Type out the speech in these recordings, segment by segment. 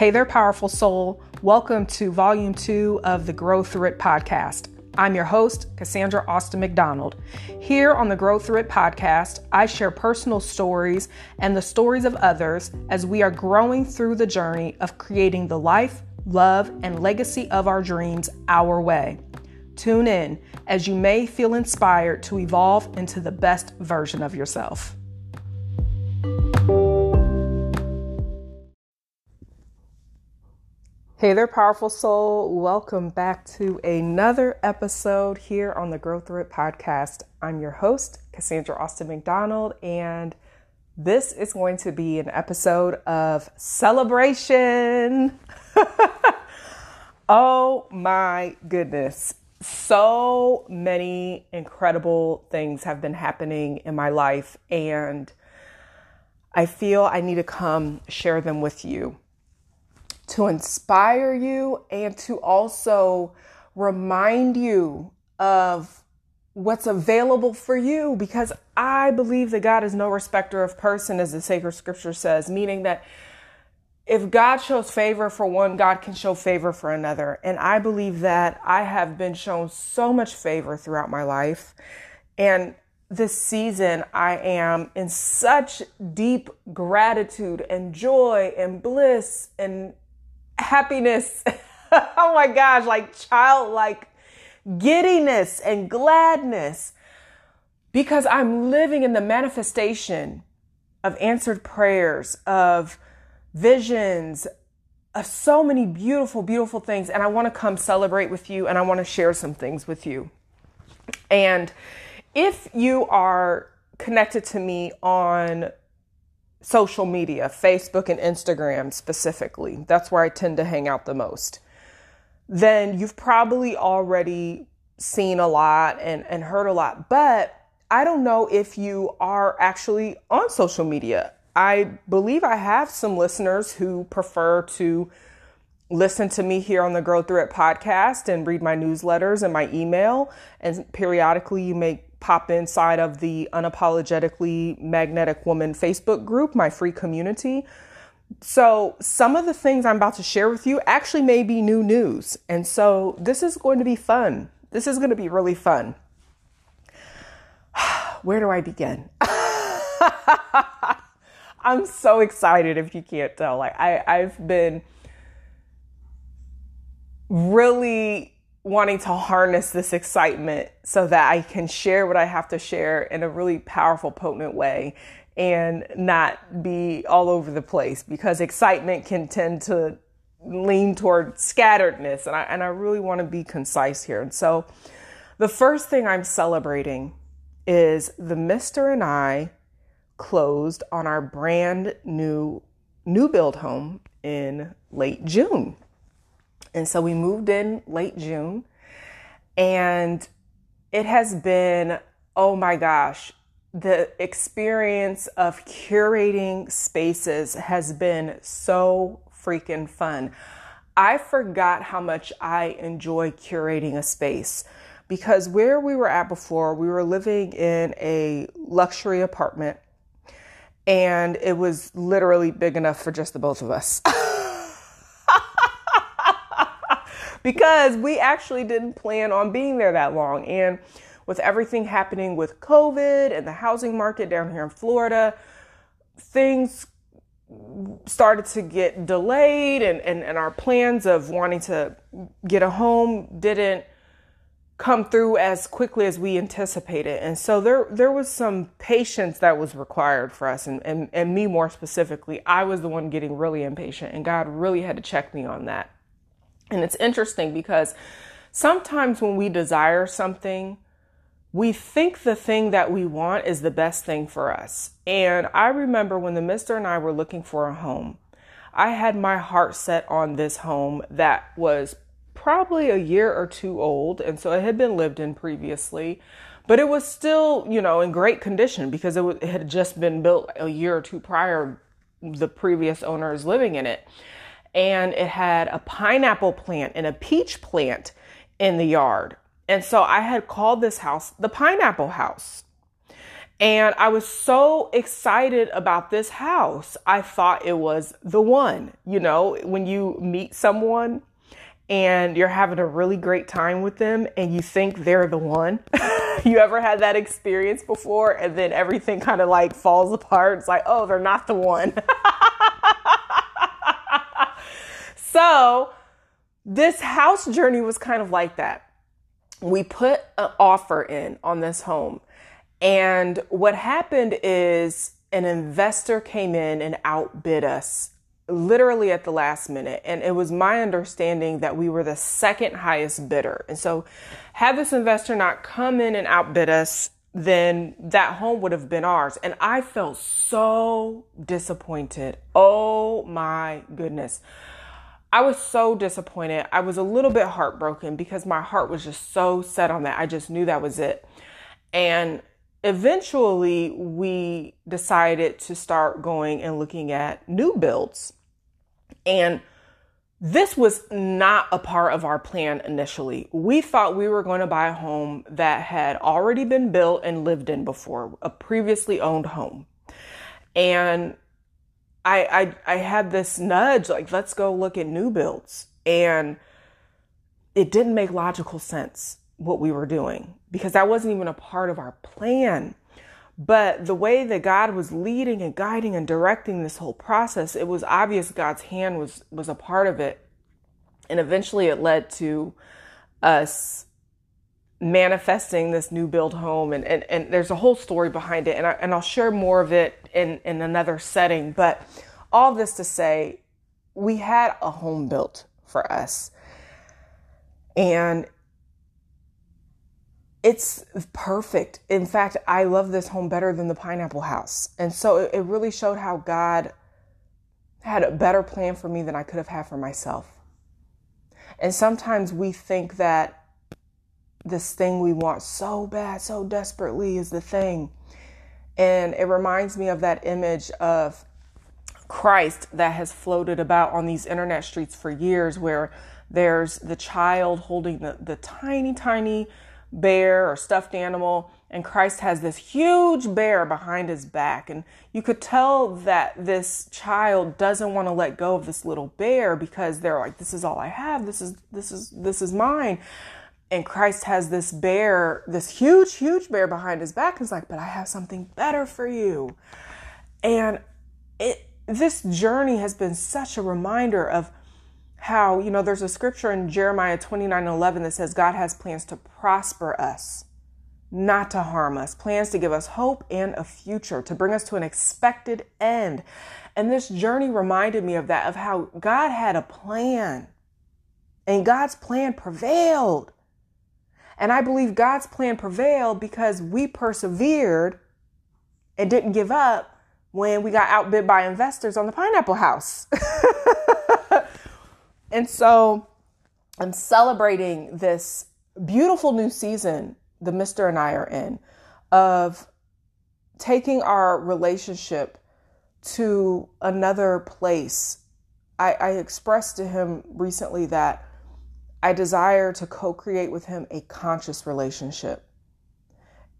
Hey there, powerful soul. Welcome to volume two of the Grow Through It podcast. I'm your host, Cassandra Austin McDonald. Here on the Grow Through It podcast, I share personal stories and the stories of others as we are growing through the journey of creating the life, love, and legacy of our dreams our way. Tune in as you may feel inspired to evolve into the best version of yourself. Hey there, powerful soul. Welcome back to another episode here on the Grow Through It podcast. I'm your host, Cassandra Austin McDonald, and this is going to be an episode of celebration. oh my goodness. So many incredible things have been happening in my life, and I feel I need to come share them with you to inspire you and to also remind you of what's available for you because I believe that God is no respecter of person, as the sacred scripture says, meaning that if God shows favor for one, God can show favor for another. And I believe that I have been shown so much favor throughout my life. And this season, I am in such deep gratitude and joy and bliss and happiness. oh my gosh, like childlike giddiness and gladness because I'm living in the manifestation of answered prayers, of visions, of so many beautiful, beautiful things. And I want to come celebrate with you and I want to share some things with you. And if you are connected to me on social media, Facebook and Instagram specifically, that's where I tend to hang out the most, then you've probably already seen a lot and, and heard a lot. But I don't know if you are actually on social media. I believe I have some listeners who prefer to listen to me here on the Grow Through It podcast and read my newsletters and my email. And periodically, you may pop inside of the Unapologetically Magnetic Woman Facebook group, my free community. So, some of the things I'm about to share with you actually may be new news. And so, this is going to be fun. This is going to be really fun. Where do I begin? I'm so excited if you can't tell. Like, I, I've been really wanting to harness this excitement so that I can share what I have to share in a really powerful, potent way and not be all over the place because excitement can tend to lean toward scatteredness. And I, and I really want to be concise here. And so the first thing I'm celebrating is the Mister and I closed on our brand new new build home in late June. And so we moved in late June, and it has been, oh my gosh, the experience of curating spaces has been so freaking fun. I forgot how much I enjoy curating a space because where we were at before, we were living in a luxury apartment and it was literally big enough for just the both of us. because we actually didn't plan on being there that long. And with everything happening with COVID and the housing market down here in Florida, things started to get delayed and, and, and our plans of wanting to get a home didn't come through as quickly as we anticipated. And so there there was some patience that was required for us and, and, and me more specifically. I was the one getting really impatient and God really had to check me on that. And it's interesting because sometimes when we desire something, we think the thing that we want is the best thing for us. And I remember when the mister and I were looking for a home, I had my heart set on this home that was probably a year or two old. And so it had been lived in previously, but it was still, you know, in great condition because it, it had just been built a year or two prior, the previous owners living in it and it had a pineapple plant and a peach plant in the yard. And so I had called this house the pineapple house. And I was so excited about this house. I thought it was the one. You know, when you meet someone and you're having a really great time with them and you think they're the one. you ever had that experience before and then everything kind of like falls apart? It's like, oh, they're not the one. so, this house journey was kind of like that. We put an offer in on this home and what happened is an investor came in and outbid us literally at the last minute. And it was my understanding that we were the second highest bidder. And so, had this investor not come in and outbid us, then that home would have been ours. And I felt so disappointed. Oh my goodness. I was so disappointed. I was a little bit heartbroken because my heart was just so set on that. I just knew that was it. And eventually we decided to start going and looking at new builds. And this was not a part of our plan initially. We thought we were going to buy a home that had already been built and lived in before, a previously owned home. And I, I, I had this nudge like, let's go look at new builds. And it didn't make logical sense what we were doing because that wasn't even a part of our plan. But the way that God was leading and guiding and directing this whole process, it was obvious God's hand was was a part of it. And eventually it led to us manifesting this new build home and, and, and there's a whole story behind it and, I, and I'll share more of it in, in another setting. But all this to say, we had a home built for us. And it's perfect. In fact, I love this home better than the pineapple house. And so it, it really showed how God had a better plan for me than I could have had for myself. And sometimes we think that this thing we want so bad, so desperately is the thing. And it reminds me of that image of Christ that has floated about on these internet streets for years, where there's the child holding the, the tiny, tiny bear or stuffed animal, and Christ has this huge bear behind his back. And you could tell that this child doesn't want to let go of this little bear because they're like, This is all I have, this is this is this is mine. And Christ has this bear, this huge, huge bear behind his back. He's like, But I have something better for you. And it this journey has been such a reminder of how, you know, there's a scripture in Jeremiah 29 11 that says God has plans to prosper us, not to harm us, plans to give us hope and a future, to bring us to an expected end. And this journey reminded me of that, of how God had a plan and God's plan prevailed. And I believe God's plan prevailed because we persevered and didn't give up when we got outbid by investors on the pineapple house. And so I'm celebrating this beautiful new season the Mr. and I are in of taking our relationship to another place. I, I expressed to him recently that I desire to co create with him a conscious relationship.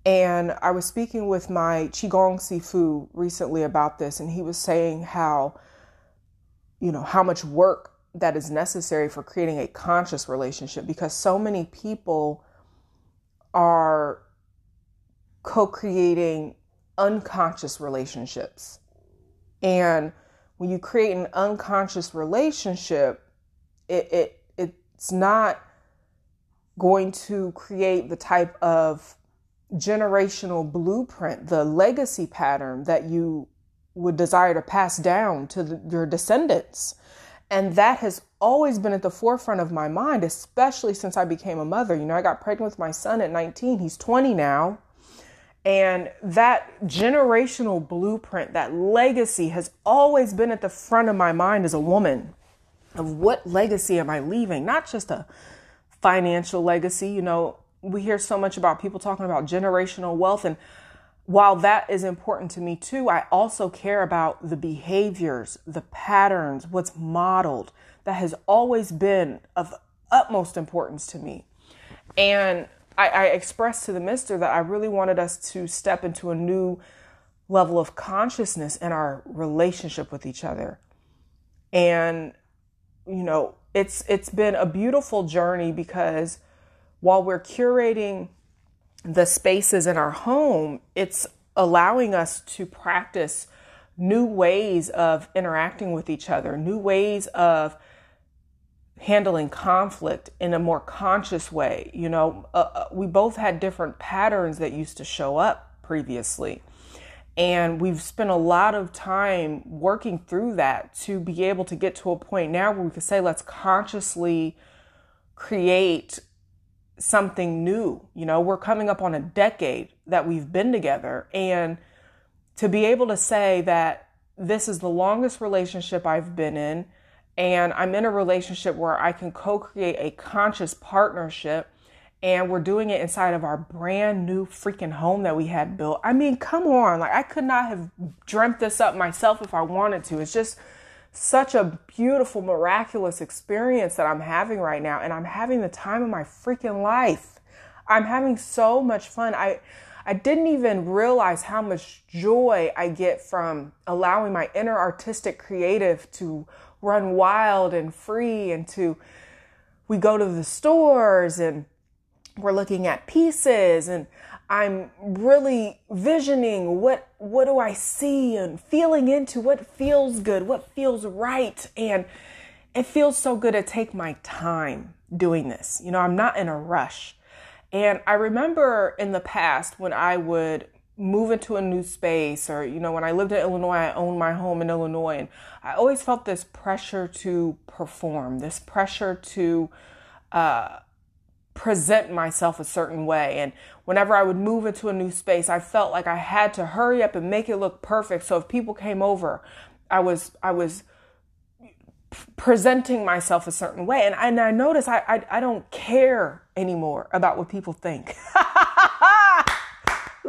And I was speaking with my Qigong Sifu recently about this, and he was saying how, you know, how much work that is necessary for creating a conscious relationship because so many people are co creating unconscious relationships. And when you create an unconscious relationship, it, it it's not going to create the type of generational blueprint, the legacy pattern that you would desire to pass down to the, your descendants. And that has always been at the forefront of my mind, especially since I became a mother. You know, I got pregnant with my son at 19, he's 20 now. And that generational blueprint, that legacy has always been at the front of my mind as a woman of what legacy am I leaving? Not just a financial legacy. You know, we hear so much about people talking about generational wealth and while that is important to me too, I also care about the behaviors, the patterns, what's modeled that has always been of utmost importance to me. And I, I expressed to the mister that I really wanted us to step into a new level of consciousness in our relationship with each other. And, you know, it's it's been a beautiful journey because while we're curating the spaces in our home, it's allowing us to practice new ways of interacting with each other, new ways of handling conflict in a more conscious way. You know, uh, uh, we both had different patterns that used to show up previously. And we've spent a lot of time working through that to be able to get to a point now where we can say, let's consciously create something new. You know, we're coming up on a decade that we've been together. And to be able to say that this is the longest relationship I've been in, and I'm in a relationship where I can co create a conscious partnership. And we're doing it inside of our brand new freaking home that we had built. I mean, come on. Like, I could not have dreamt this up myself if I wanted to. It's just such a beautiful, miraculous experience that I'm having right now. And I'm having the time of my freaking life. I'm having so much fun. I, I didn't even realize how much joy I get from allowing my inner artistic creative to run wild and free and to we go to the stores and we're looking at pieces and I'm really visioning what what do I see and feeling into what feels good, what feels right and it feels so good to take my time doing this. You know, I'm not in a rush. And I remember in the past when I would move into a new space or you know when i lived in illinois i owned my home in illinois and i always felt this pressure to perform this pressure to uh, present myself a certain way and whenever i would move into a new space i felt like i had to hurry up and make it look perfect so if people came over i was i was presenting myself a certain way and, and i noticed I, I i don't care anymore about what people think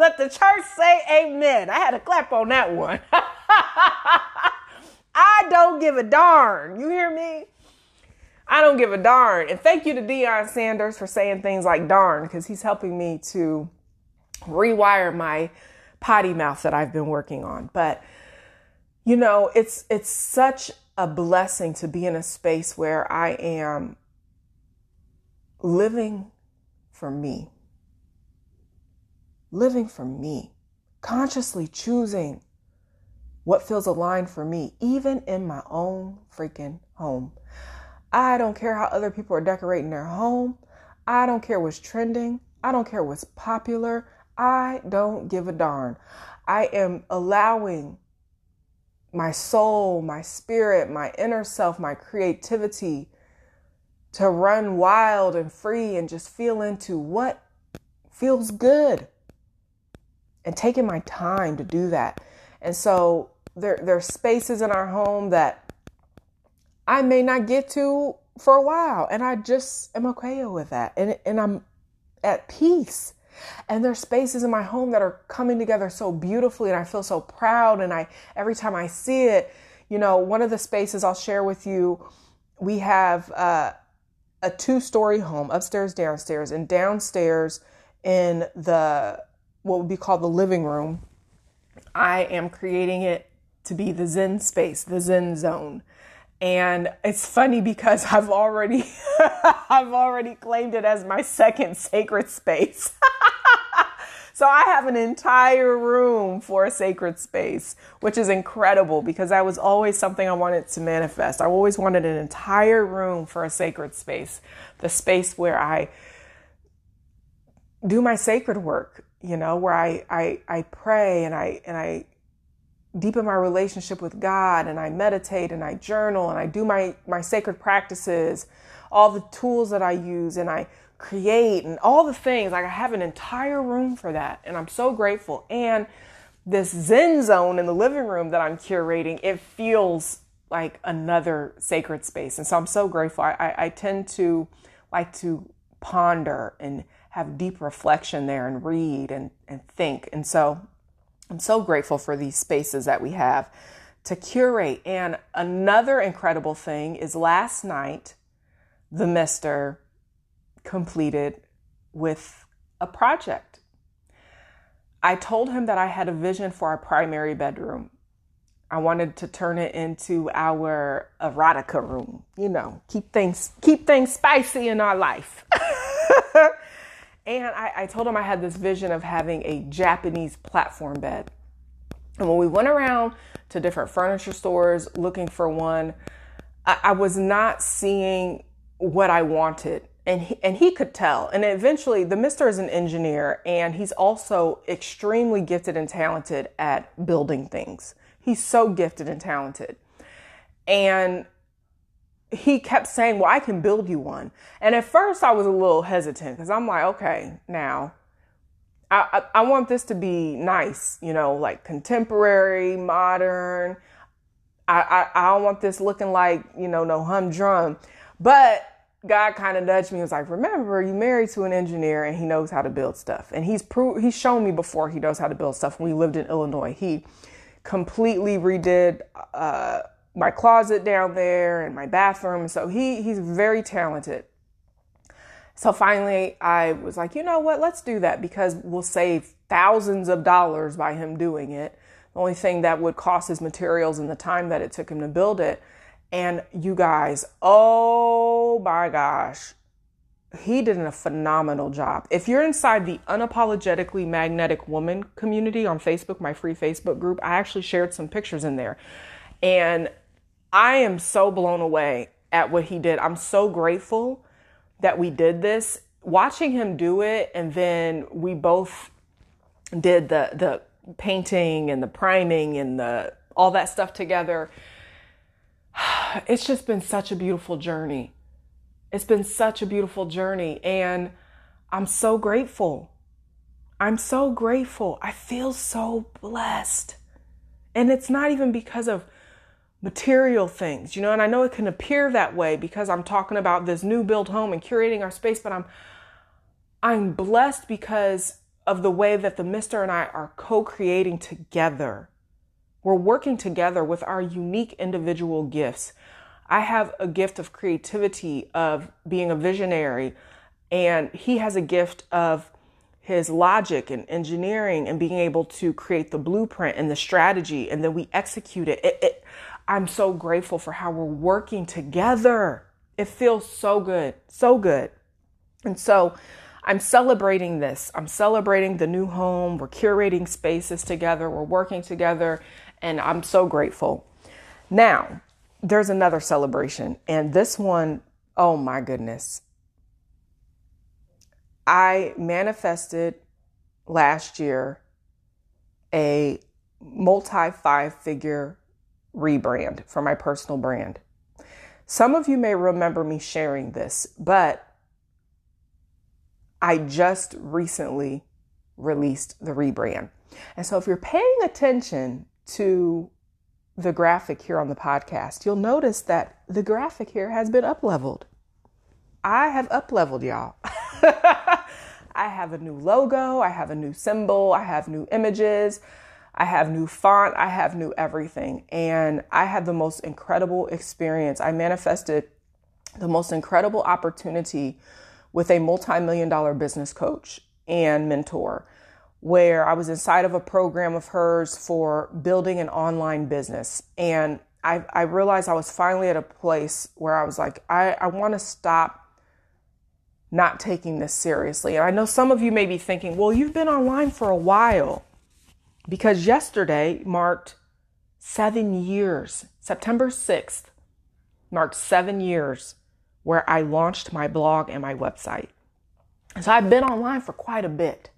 Let the church say amen. I had a clap on that one. I don't give a darn. You hear me? I don't give a darn. And thank you to Deion Sanders for saying things like darn because he's helping me to rewire my potty mouth that I've been working on. But you know, it's it's such a blessing to be in a space where I am living for me living for me, consciously choosing what feels aligned for me, even in my own freaking home. I don't care how other people are decorating their home. I don't care what's trending. I don't care what's popular. I don't give a darn. I am allowing my soul, my spirit, my inner self, my creativity to run wild and free and just feel into what feels good and taking my time to do that. And so there there are spaces in our home that I may not get to for a while and I just am okay with that. And and I'm at peace. And there's spaces in my home that are coming together so beautifully and I feel so proud and I every time I see it, you know, one of the spaces I'll share with you, we have uh, a two-story home, upstairs, downstairs, and downstairs in the what would be called the living room, I am creating it to be the Zen space, the Zen zone. And it's funny because I've already I've already claimed it as my second sacred space. so I have an entire room for a sacred space, which is incredible because that was always something I wanted to manifest. I always wanted an entire room for a sacred space, the space where I do my sacred work, you know, where I, I, I pray and I, and I deepen my relationship with God and I meditate and I journal and I do my, my sacred practices, all the tools that I use and I create and all the things. Like I have an entire room for that. And I'm so grateful. And this Zen zone in the living room that I'm curating, it feels like another sacred space. And so I'm so grateful. I, I, I tend to like to ponder and have deep reflection there and read and, and think. And so I'm so grateful for these spaces that we have to curate. And another incredible thing is last night, the Mister completed with a project. I told him that I had a vision for our primary bedroom. I wanted to turn it into our erotica room, you know, keep things keep things spicy in our life. and I, I told him I had this vision of having a Japanese platform bed. And when we went around to different furniture stores looking for one, I, I was not seeing what I wanted. And he, and he could tell. And eventually, the mister is an engineer and he's also extremely gifted and talented at building things. He's so gifted and talented. And he kept saying, Well, I can build you one. And at first, I was a little hesitant because I'm like, Okay, now I, I, want this to be nice, you know, like contemporary, modern. I, I, I don't want this looking like, you know, no humdrum. But God kind of nudged me. He was like, remember, you married to an engineer and he knows how to build stuff. And he's pro- he's shown me before he knows how to build stuff. When we lived in Illinois, he completely redid uh, my closet down there and my bathroom. So he he's very talented. So finally, I was like, you know what? Let's do that because we'll save thousands of dollars by him doing it. The only thing that would cost his materials and the time that it took him to build it. And you guys, oh my gosh, he did a phenomenal job. If you're inside the unapologetically magnetic woman community on Facebook, my free Facebook group, I actually shared some pictures in there. And I am so blown away at what he did. I'm so grateful that we did this. Watching him do it and then we both did the the painting and the priming and the all that stuff together it's just been such a beautiful journey. It's been such a beautiful journey. And I'm so grateful. I'm so grateful. I feel so blessed. And it's not even because of material things, you know, and I know it can appear that way because I'm talking about this new build home and curating our space, but I'm I'm blessed because of the way that the mister and I are co-creating together. We're working together with our unique individual gifts. I have a gift of creativity, of being a visionary, and he has a gift of his logic and engineering and being able to create the blueprint and the strategy, and then we execute it. it, it I'm so grateful for how we're working together. It feels so good, so good. And so I'm celebrating this. I'm celebrating the new home. We're curating spaces together. We're working together and I'm so grateful. Now, there's another celebration, and this one, oh my goodness. I manifested last year a multi five figure rebrand for my personal brand. Some of you may remember me sharing this, but I just recently released the rebrand. And so if you're paying attention to the graphic here on the podcast, you'll notice that the graphic here has been up leveled. I have up leveled y'all. I have a new logo, I have a new symbol, I have new images, I have new font, I have new everything. And I had the most incredible experience. I manifested the most incredible opportunity with a multi million dollar business coach and mentor where I was inside of a program of hers for building an online business. And I, I realized I was finally at a place where I was like, I, I want to stop not taking this seriously. And I know some of you may be thinking, well, you've been online for a while because yesterday marked seven years. September 6th marked seven years where I launched my blog and my website. So I've been online for quite a bit.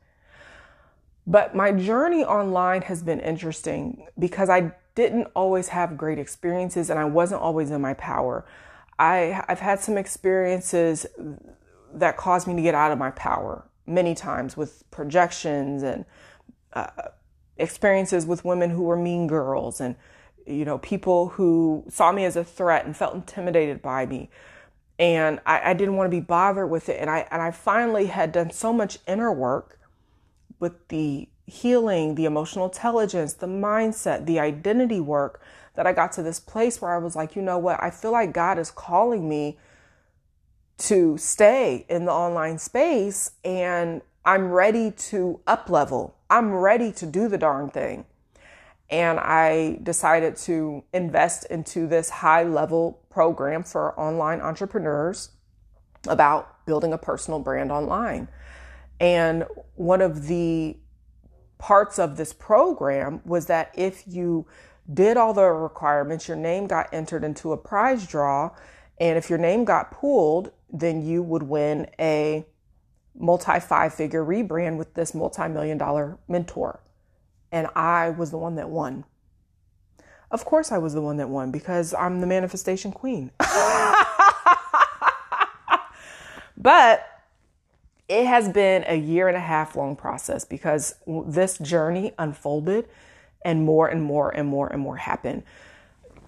But my journey online has been interesting because I didn't always have great experiences and I wasn't always in my power. I, I've had some experiences that caused me to get out of my power many times with projections and uh, experiences with women who were mean girls and you know people who saw me as a threat and felt intimidated by me. And I, I didn't want to be bothered with it. And I and I finally had done so much inner work with the healing, the emotional intelligence, the mindset, the identity work that I got to this place where I was like, you know what? I feel like God is calling me to stay in the online space. And I'm ready to up level. I'm ready to do the darn thing. And I decided to invest into this high level program for online entrepreneurs about building a personal brand online. And one of the parts of this program was that if you did all the requirements, your name got entered into a prize draw. And if your name got pulled, then you would win a multi five figure rebrand with this multi million dollar mentor. And I was the one that won. Of course, I was the one that won because I'm the manifestation queen. but it has been a year and a half long process because this journey unfolded and more and more and more and more happened.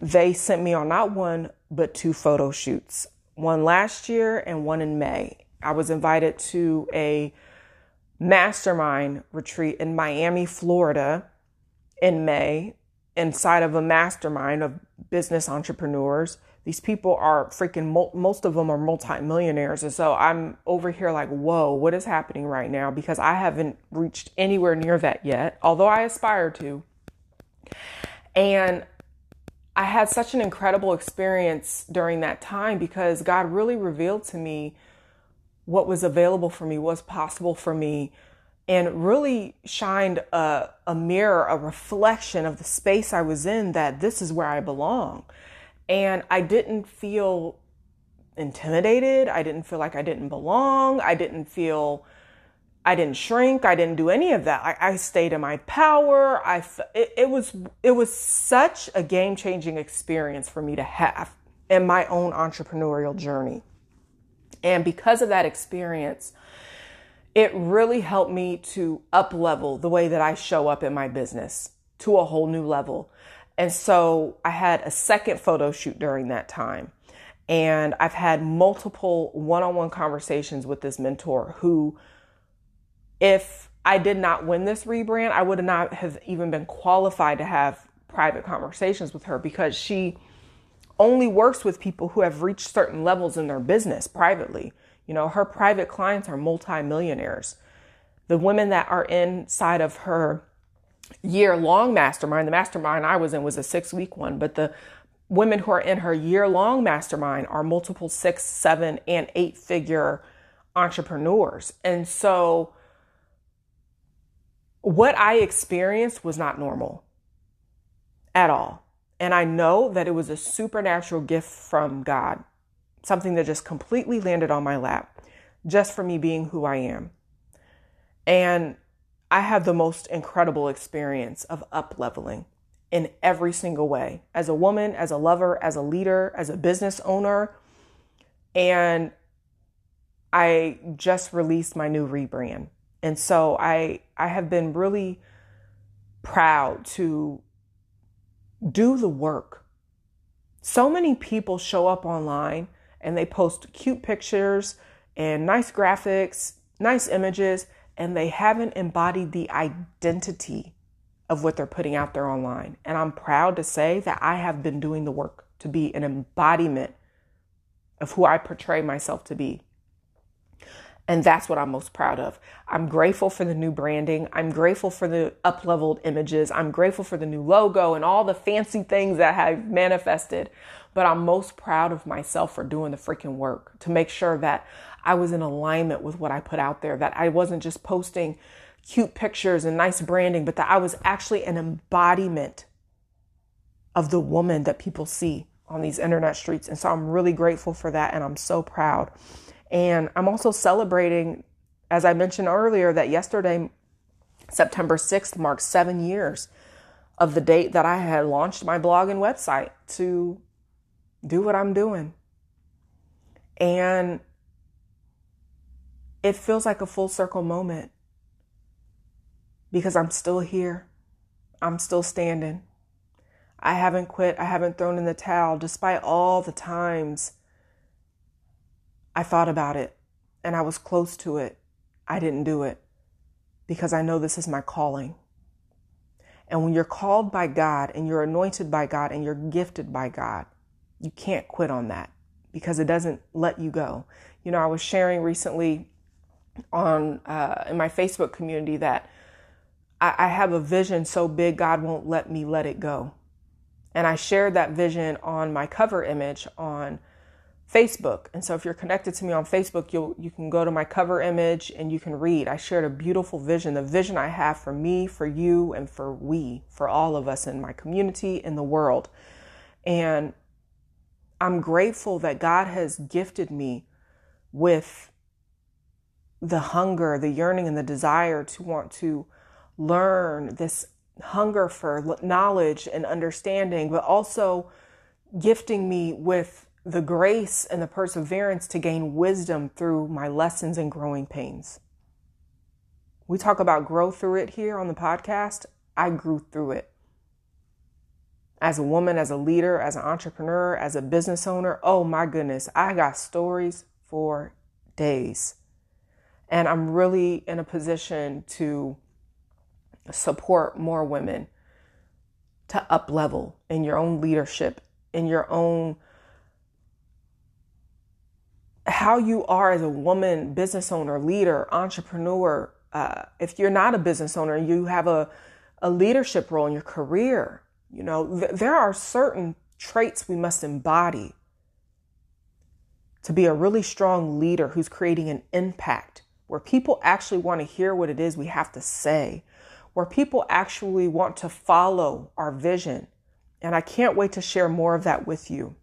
They sent me on not one, but two photo shoots one last year and one in May. I was invited to a mastermind retreat in Miami, Florida in May, inside of a mastermind of business entrepreneurs. These people are freaking, most of them are multimillionaires. And so I'm over here like, whoa, what is happening right now? Because I haven't reached anywhere near that yet, although I aspire to. And I had such an incredible experience during that time because God really revealed to me what was available for me, what's possible for me, and really shined a, a mirror, a reflection of the space I was in that this is where I belong. And I didn't feel intimidated. I didn't feel like I didn't belong. I didn't feel I didn't shrink. I didn't do any of that. I, I stayed in my power. I it, it was it was such a game changing experience for me to have in my own entrepreneurial journey. And because of that experience, it really helped me to up level the way that I show up in my business to a whole new level. And so I had a second photo shoot during that time. And I've had multiple one on one conversations with this mentor who if I did not win this rebrand, I would not have even been qualified to have private conversations with her because she only works with people who have reached certain levels in their business privately. You know, her private clients are multimillionaires. The women that are inside of her year long mastermind, the mastermind I was in was a six week one, but the women who are in her year long mastermind are multiple six, seven, and eight figure entrepreneurs. And so what I experienced was not normal at all. And I know that it was a supernatural gift from God, something that just completely landed on my lap, just for me being who I am. And I have the most incredible experience of up leveling in every single way as a woman, as a lover, as a leader, as a business owner. And I just released my new rebrand. And so I I have been really proud to do the work. So many people show up online and they post cute pictures and nice graphics, nice images, and they haven't embodied the identity of what they're putting out there online. And I'm proud to say that I have been doing the work to be an embodiment of who I portray myself to be. And that's what I'm most proud of. I'm grateful for the new branding. I'm grateful for the up leveled images. I'm grateful for the new logo and all the fancy things that have manifested. But I'm most proud of myself for doing the freaking work to make sure that I was in alignment with what I put out there, that I wasn't just posting cute pictures and nice branding, but that I was actually an embodiment of the woman that people see on these internet streets. And so I'm really grateful for that. And I'm so proud. And I'm also celebrating, as I mentioned earlier, that yesterday, September 6th, marked seven years of the date that I had launched my blog and website to do what I'm doing. And it feels like a full circle moment because I'm still here. I'm still standing. I haven't quit. I haven't thrown in the towel despite all the times I thought about it and I was close to it. I didn't do it because I know this is my calling. And when you're called by God and you're anointed by God and you're gifted by God, you can't quit on that because it doesn't let you go. You know, I was sharing recently on uh, in my Facebook community that I, I have a vision so big God won't let me let it go. And I shared that vision on my cover image on Facebook. And so if you're connected to me on Facebook, you you can go to my cover image and you can read. I shared a beautiful vision, the vision I have for me, for you, and for we, for all of us in my community, in the world. And I'm grateful that God has gifted me with the hunger, the yearning, and the desire to want to learn this hunger for knowledge and understanding, but also gifting me with the grace and the perseverance to gain wisdom through my lessons and growing pains. We talk about grow through it here on the podcast. I grew through it. As a woman, as a leader, as an entrepreneur, as a business owner, oh my goodness, I got stories for days. And I'm really in a position to support more women to up level in your own leadership, in your own how you are as a woman, business owner, leader, entrepreneur. Uh, if you're not a business owner, you have a, a leadership role in your career. You know, th- there are certain traits we must embody to be a really strong leader who's creating an impact where people actually want to hear what it is we have to say, where people actually want to follow our vision. And I can't wait to share more of that with you.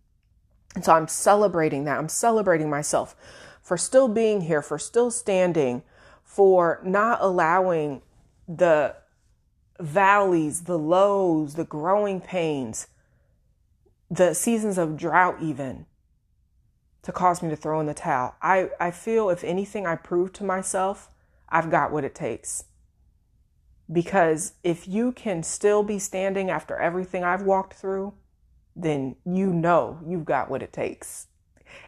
And so I'm celebrating that. I'm celebrating myself for still being here, for still standing, for not allowing the valleys, the lows, the growing pains, the seasons of drought, even to cause me to throw in the towel. I, I feel if anything, I prove to myself I've got what it takes. Because if you can still be standing after everything I've walked through, then you know you've got what it takes.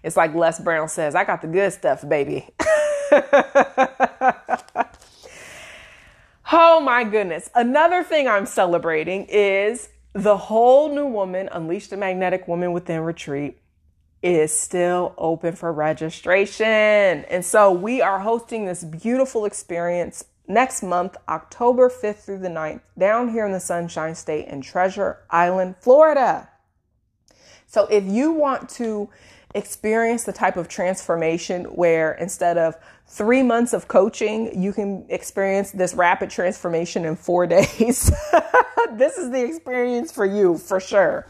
It's like Les Brown says, I got the good stuff, baby. oh my goodness. Another thing I'm celebrating is the whole new woman, Unleash the Magnetic Woman Within Retreat is still open for registration. And so we are hosting this beautiful experience next month, October 5th through the 9th, down here in the Sunshine State in Treasure Island, Florida. So if you want to experience the type of transformation where instead of three months of coaching, you can experience this rapid transformation in four days. this is the experience for you for sure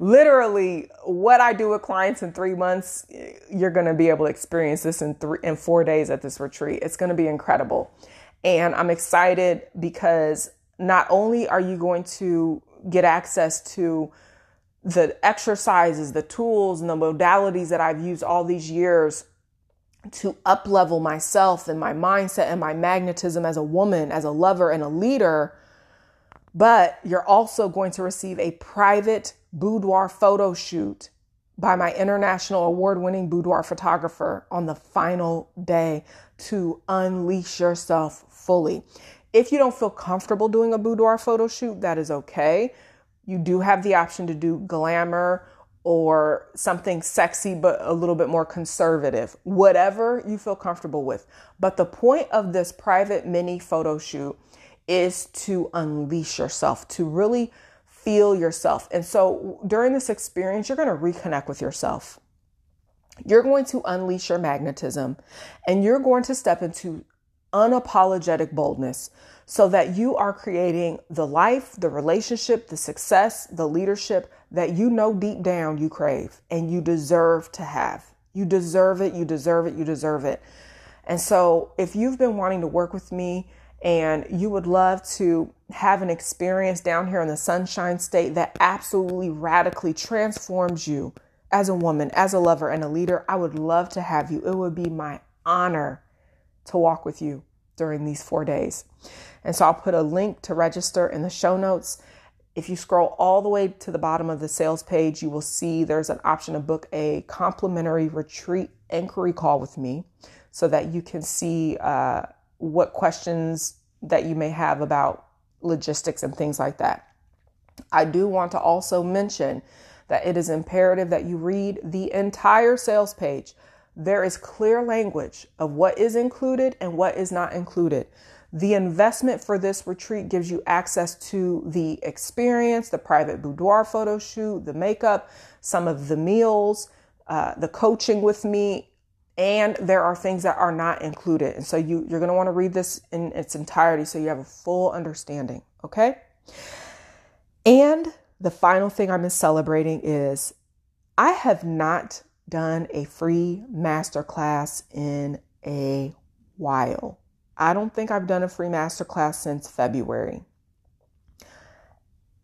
literally what I do with clients in three months, you're going to be able to experience this in three in four days at this retreat. It's going to be incredible. And I'm excited because not only are you going to get access to the exercises, the tools, and the modalities that I've used all these years to up level myself and my mindset and my magnetism as a woman, as a lover, and a leader, but you're also going to receive a private boudoir photo shoot by my international award winning boudoir photographer on the final day to unleash yourself fully. If you don't feel comfortable doing a boudoir photo shoot, that is okay. You do have the option to do glamour or something sexy but a little bit more conservative, whatever you feel comfortable with. But the point of this private mini photo shoot is to unleash yourself, to really feel yourself. And so during this experience, you're going to reconnect with yourself. You're going to unleash your magnetism and you're going to step into unapologetic boldness so that you are creating the life, the relationship, the success, the leadership that you know deep down you crave and you deserve to have. You deserve it, you deserve it, you deserve it. And so if you've been wanting to work with me, and you would love to have an experience down here in the Sunshine State that absolutely radically transforms you as a woman, as a lover, and a leader, I would love to have you. It would be my honor to walk with you during these four days. And so I'll put a link to register in the show notes. If you scroll all the way to the bottom of the sales page, you will see there's an option to book a complimentary retreat inquiry call with me so that you can see. Uh, what questions that you may have about logistics and things like that. I do want to also mention that it is imperative that you read the entire sales page. There is clear language of what is included and what is not included. The investment for this retreat gives you access to the experience, the private boudoir photo shoot, the makeup, some of the meals, uh, the coaching with me, and there are things that are not included. And so you, you're going to want to read this in its entirety so you have a full understanding. Okay. And the final thing I'm celebrating is I have not done a free masterclass in a while. I don't think I've done a free masterclass since February.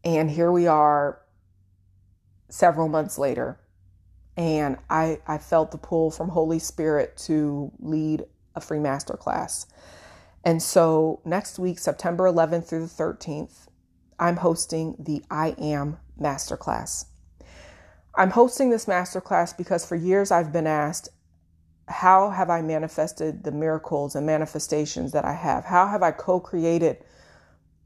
And here we are several months later. And I, I felt the pull from Holy Spirit to lead a free masterclass. And so next week, September 11th through the 13th, I'm hosting the I Am Masterclass. I'm hosting this masterclass because for years I've been asked, how have I manifested the miracles and manifestations that I have? How have I co-created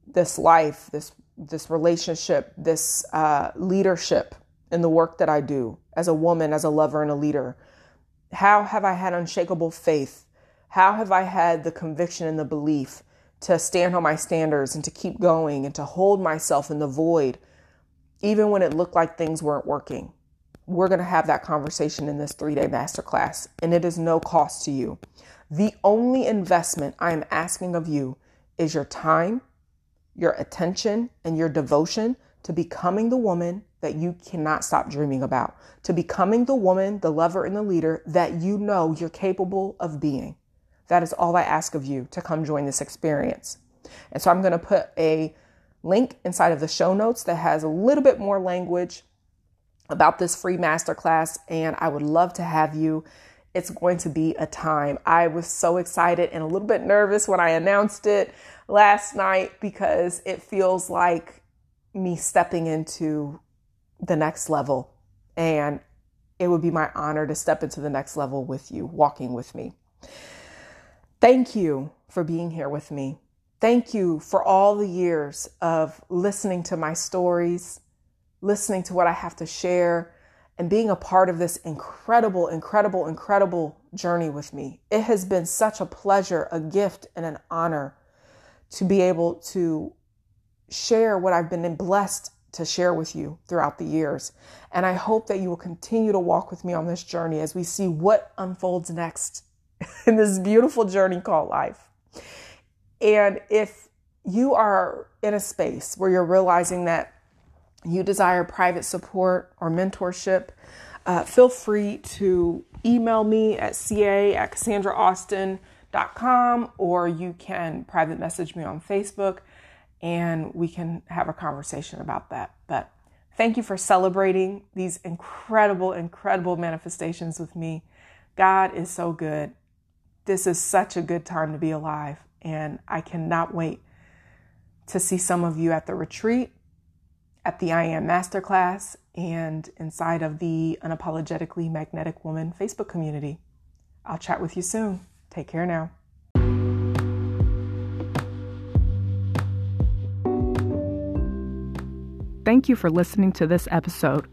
this life, this this relationship, this uh, leadership in the work that I do as a woman, as a lover, and a leader? How have I had unshakable faith? How have I had the conviction and the belief to stand on my standards and to keep going and to hold myself in the void, even when it looked like things weren't working? We're going to have that conversation in this three day masterclass, and it is no cost to you. The only investment I am asking of you is your time, your attention, and your devotion to becoming the woman that you cannot stop dreaming about, to becoming the woman, the lover, and the leader that you know you're capable of being. That is all I ask of you to come join this experience. And so I'm going to put a link inside of the show notes that has a little bit more language about this free masterclass, and I would love to have you. It's going to be a time. I was so excited and a little bit nervous when I announced it last night because it feels like me stepping into the next level. And it would be my honor to step into the next level with you, walking with me. Thank you for being here with me. Thank you for all the years of listening to my stories, listening to what I have to share, and being a part of this incredible, incredible, incredible journey with me. It has been such a pleasure, a gift, and an honor to be able to share what I've been blessed to share with you throughout the years. And I hope that you will continue to walk with me on this journey as we see what unfolds next in this beautiful journey called life. And if you are in a space where you're realizing that you desire private support or mentorship, uh, feel free to email me at ca at cassandraaustin.com or you can private message me on Facebook and we can have a conversation about that. But thank you for celebrating these incredible, incredible manifestations with me. God is so good. This is such a good time to be alive, and I cannot wait to see some of you at the retreat at the I Am Masterclass and inside of the Unapologetically Magnetic Woman Facebook community. I'll chat with you soon. Take care now. Thank you for listening to this episode.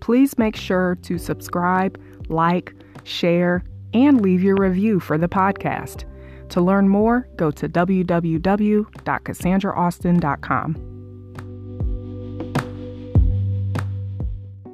Please make sure to subscribe, like, share, and leave your review for the podcast. To learn more, go to www.cassandraaustin.com.